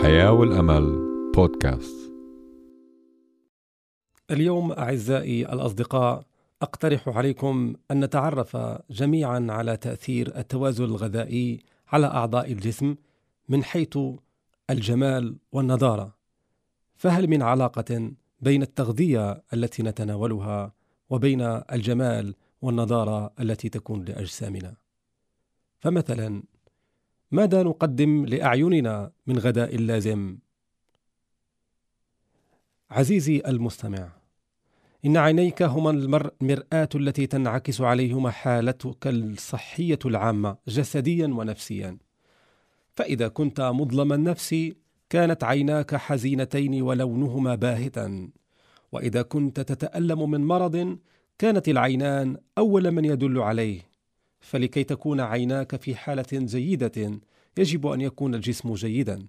الحياة والأمل بودكاست. اليوم أعزائي الأصدقاء أقترح عليكم أن نتعرف جميعا على تأثير التوازن الغذائي على أعضاء الجسم من حيث الجمال والنضارة. فهل من علاقة بين التغذية التي نتناولها وبين الجمال والنضارة التي تكون لأجسامنا؟ فمثلا ماذا نقدم لأعيننا من غداء لازم عزيزي المستمع إن عينيك هما المرآة التي تنعكس عليهما حالتك الصحية العامة جسديا ونفسيا. فإذا كنت مظلم النفس كانت عيناك حزينتين ولونهما باهتا. وإذا كنت تتألم من مرض كانت العينان أول من يدل عليه. فلكي تكون عيناك في حالة جيدة يجب أن يكون الجسم جيدا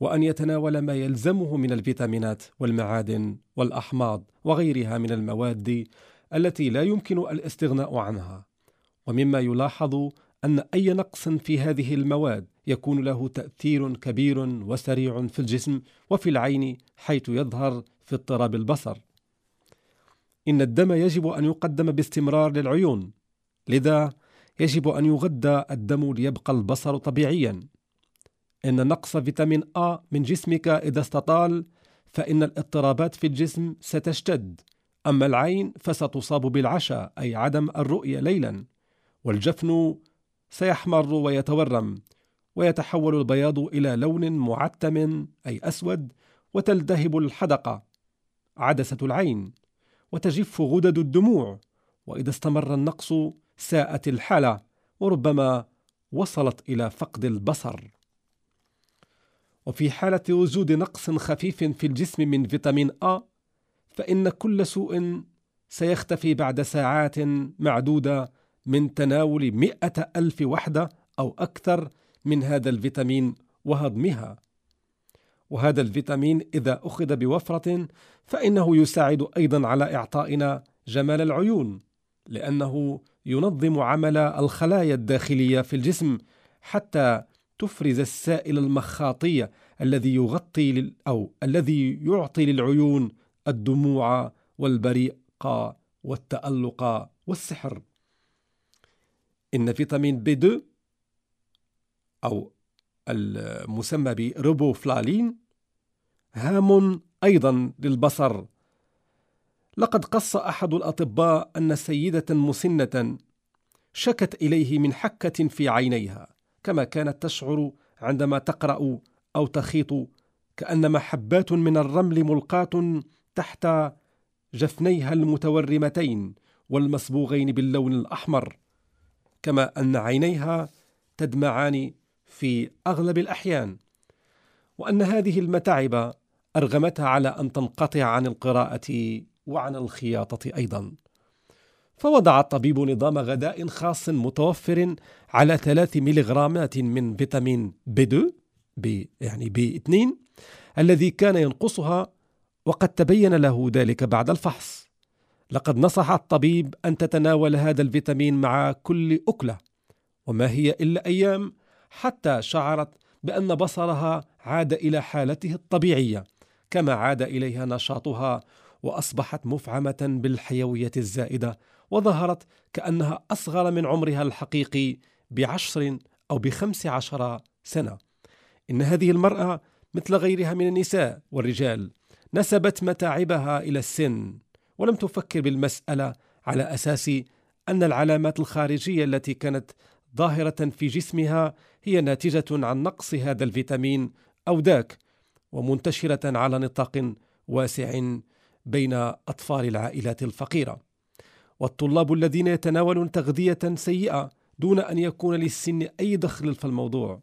وأن يتناول ما يلزمه من الفيتامينات والمعادن والأحماض وغيرها من المواد التي لا يمكن الاستغناء عنها. ومما يلاحظ أن أي نقص في هذه المواد يكون له تأثير كبير وسريع في الجسم وفي العين حيث يظهر في اضطراب البصر. إن الدم يجب أن يقدم باستمرار للعيون لذا يجب أن يغذى الدم ليبقى البصر طبيعيا. إن نقص فيتامين A من جسمك إذا استطال فإن الاضطرابات في الجسم ستشتد. أما العين فستصاب بالعشاء أي عدم الرؤية ليلا. والجفن سيحمر ويتورم ويتحول البياض إلى لون معتم أي أسود وتلتهب الحدقة. عدسة العين. وتجف غدد الدموع. وإذا استمر النقص ساءت الحالة وربما وصلت إلى فقد البصر. وفي حالة وجود نقص خفيف في الجسم من فيتامين A فإن كل سوء سيختفي بعد ساعات معدودة من تناول مئة ألف وحدة أو أكثر من هذا الفيتامين وهضمها. وهذا الفيتامين إذا أخذ بوفرة فإنه يساعد أيضا على إعطائنا جمال العيون. لأنه ينظم عمل الخلايا الداخلية في الجسم حتى تفرز السائل المخاطي الذي يغطي أو الذي يعطي للعيون الدموع والبريق والتألق والسحر. إن فيتامين بي 2 أو المسمى بروبوفلالين هام أيضا للبصر. لقد قص أحد الأطباء أن سيدة مسنة شكت إليه من حكة في عينيها كما كانت تشعر عندما تقرأ أو تخيط كأنما حبات من الرمل ملقاة تحت جفنيها المتورمتين والمصبوغين باللون الأحمر كما أن عينيها تدمعان في أغلب الأحيان وأن هذه المتاعب أرغمتها على أن تنقطع عن القراءة وعن الخياطة أيضا. فوضع الطبيب نظام غذاء خاص متوفر على ثلاث ميليغرامات من فيتامين بي 2 بي يعني بي 2 الذي كان ينقصها وقد تبين له ذلك بعد الفحص. لقد نصح الطبيب أن تتناول هذا الفيتامين مع كل أكلة وما هي إلا أيام حتى شعرت بأن بصرها عاد إلى حالته الطبيعية كما عاد إليها نشاطها وأصبحت مفعمة بالحيوية الزائدة وظهرت كأنها أصغر من عمرها الحقيقي بعشر أو بخمس عشر سنة. إن هذه المرأة مثل غيرها من النساء والرجال نسبت متاعبها إلى السن ولم تفكر بالمسألة على أساس أن العلامات الخارجية التي كانت ظاهرة في جسمها هي ناتجة عن نقص هذا الفيتامين أو ذاك ومنتشرة على نطاق واسع بين أطفال العائلات الفقيرة. والطلاب الذين يتناولون تغذية سيئة دون أن يكون للسن أي دخل في الموضوع.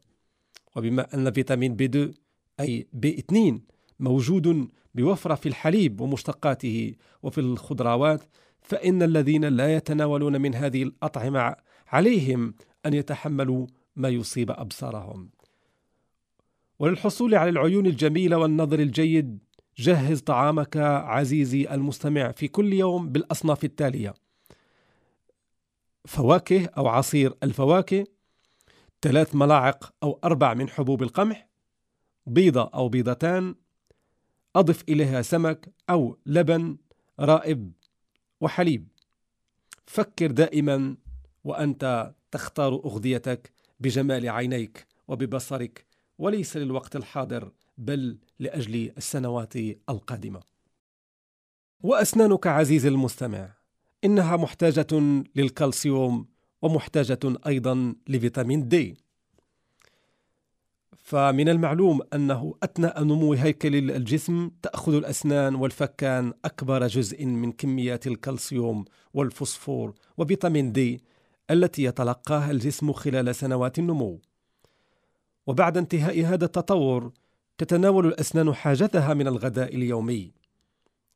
وبما أن فيتامين بي 2 أي بي 2 موجود بوفرة في الحليب ومشتقاته وفي الخضروات فإن الذين لا يتناولون من هذه الأطعمة عليهم أن يتحملوا ما يصيب أبصارهم. وللحصول على العيون الجميلة والنظر الجيد جهز طعامك عزيزي المستمع في كل يوم بالأصناف التالية. فواكه أو عصير الفواكه ثلاث ملاعق أو أربع من حبوب القمح بيضة أو بيضتان أضف إليها سمك أو لبن رائب وحليب. فكر دائما وأنت تختار أغذيتك بجمال عينيك وببصرك وليس للوقت الحاضر بل لأجل السنوات القادمة. وأسنانك عزيزي المستمع إنها محتاجة للكالسيوم ومحتاجة أيضا لفيتامين دي. فمن المعلوم أنه أثناء نمو هيكل الجسم تأخذ الأسنان والفكان أكبر جزء من كميات الكالسيوم والفوسفور وفيتامين دي التي يتلقاها الجسم خلال سنوات النمو. وبعد انتهاء هذا التطور تتناول الأسنان حاجتها من الغذاء اليومي.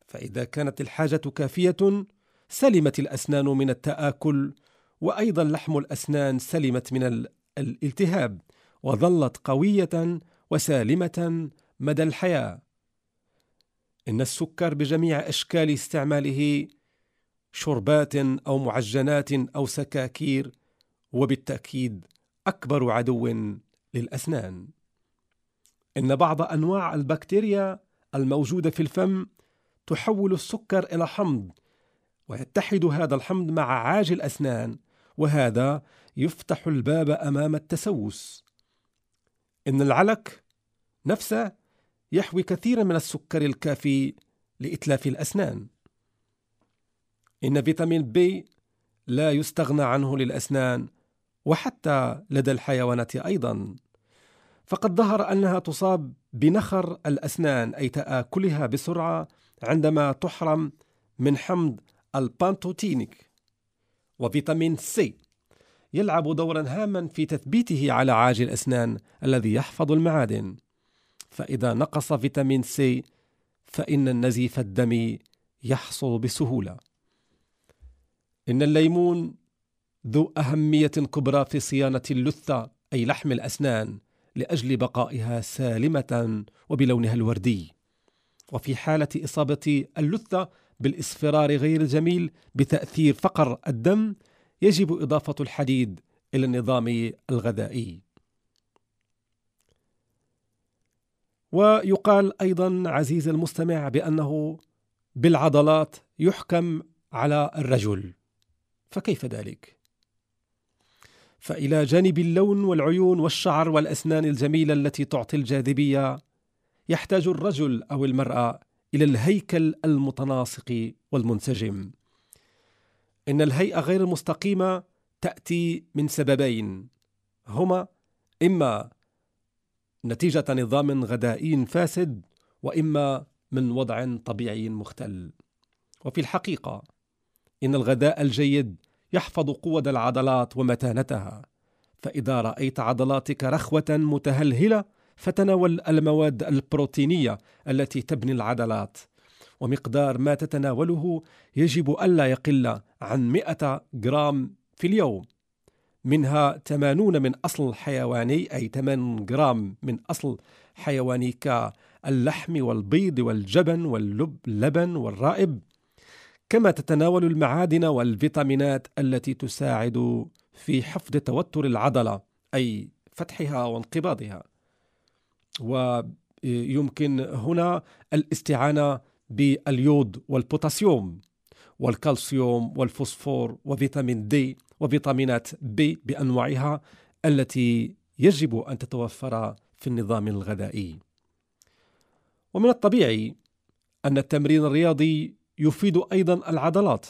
فإذا كانت الحاجة كافية سلمت الأسنان من التآكل وأيضا لحم الأسنان سلمت من الالتهاب وظلت قوية وسالمة مدى الحياة. إن السكر بجميع أشكال استعماله شربات أو معجنات أو سكاكير وبالتأكيد أكبر عدو للأسنان. إن بعض أنواع البكتيريا الموجودة في الفم تحول السكر إلى حمض ويتحد هذا الحمض مع عاج الأسنان وهذا يفتح الباب أمام التسوس. إن العلك نفسه يحوي كثيرا من السكر الكافي لإتلاف الأسنان. إن فيتامين بي لا يستغنى عنه للأسنان وحتى لدى الحيوانات أيضا. فقد ظهر أنها تصاب بنخر الأسنان أي تآكلها بسرعة عندما تحرم من حمض البانتوتينيك وفيتامين سي. يلعب دورا هاما في تثبيته على عاج الأسنان الذي يحفظ المعادن. فإذا نقص فيتامين سي فإن النزيف الدمي يحصل بسهولة. إن الليمون ذو أهمية كبرى في صيانة اللثة أي لحم الأسنان لأجل بقائها سالمة وبلونها الوردي. وفي حالة إصابة اللثة بالإصفرار غير الجميل بتأثير فقر الدم يجب إضافة الحديد إلى النظام الغذائي. ويقال أيضا عزيزي المستمع بأنه بالعضلات يحكم على الرجل. فكيف ذلك؟ فإلى جانب اللون والعيون والشعر والأسنان الجميلة التي تعطي الجاذبية يحتاج الرجل أو المرأة إلى الهيكل المتناسق والمنسجم. إن الهيئة غير المستقيمة تأتي من سببين هما إما نتيجة نظام غذائي فاسد وإما من وضع طبيعي مختل. وفي الحقيقة إن الغذاء الجيد يحفظ قوة العضلات ومتانتها. فإذا رأيت عضلاتك رخوة متهلهلة فتناول المواد البروتينية التي تبني العضلات. ومقدار ما تتناوله يجب ألا يقل عن 100 جرام في اليوم. منها 80 من أصل حيواني أي 8 جرام من أصل حيواني كاللحم والبيض والجبن واللبن والرائب. كما تتناول المعادن والفيتامينات التي تساعد في حفظ توتر العضلة أي فتحها وانقباضها. ويمكن هنا الاستعانة باليود والبوتاسيوم والكالسيوم والفوسفور وفيتامين دي وفيتامينات بي بأنواعها التي يجب أن تتوفر في النظام الغذائي. ومن الطبيعي أن التمرين الرياضي يفيد أيضا العضلات.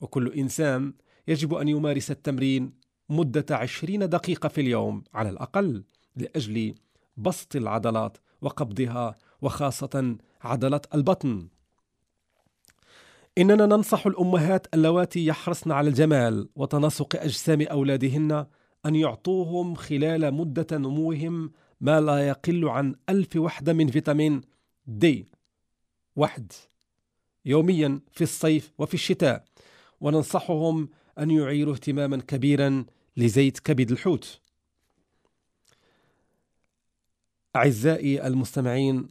وكل إنسان يجب أن يمارس التمرين مدة عشرين دقيقة في اليوم على الأقل لأجل بسط العضلات وقبضها وخاصة عضلة البطن. إننا ننصح الأمهات اللواتي يحرصن على الجمال وتناسق أجسام أولادهن أن يعطوهم خلال مدة نموهم ما لا يقل عن ألف وحدة من فيتامين دي. واحد. يوميا في الصيف وفي الشتاء وننصحهم أن يعيروا اهتماما كبيرا لزيت كبد الحوت. أعزائي المستمعين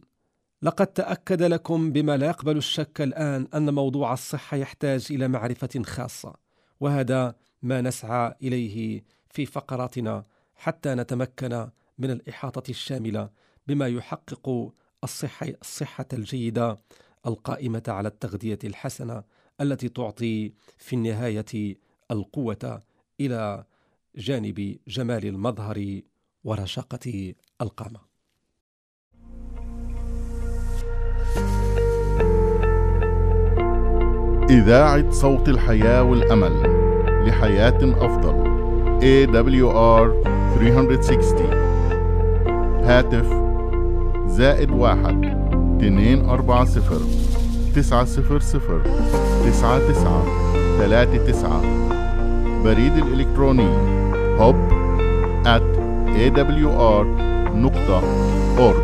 لقد تأكد لكم بما لا يقبل الشك الآن أن موضوع الصحة يحتاج إلى معرفة خاصة وهذا ما نسعى إليه في فقراتنا حتى نتمكن من الإحاطة الشاملة بما يحقق الصحة, الصحة الجيدة القائمة على التغذية الحسنة التي تعطي في النهاية القوة إلى جانب جمال المظهر ورشاقة القامة. إذاعة صوت الحياة والأمل لحياة أفضل. AWR 360 هاتف زائد واحد. اثنين أربعة صفر تسعة صفر صفر تسعة تسعة ثلاثة تسعة. بريد الإلكتروني hub at awr نقطة org.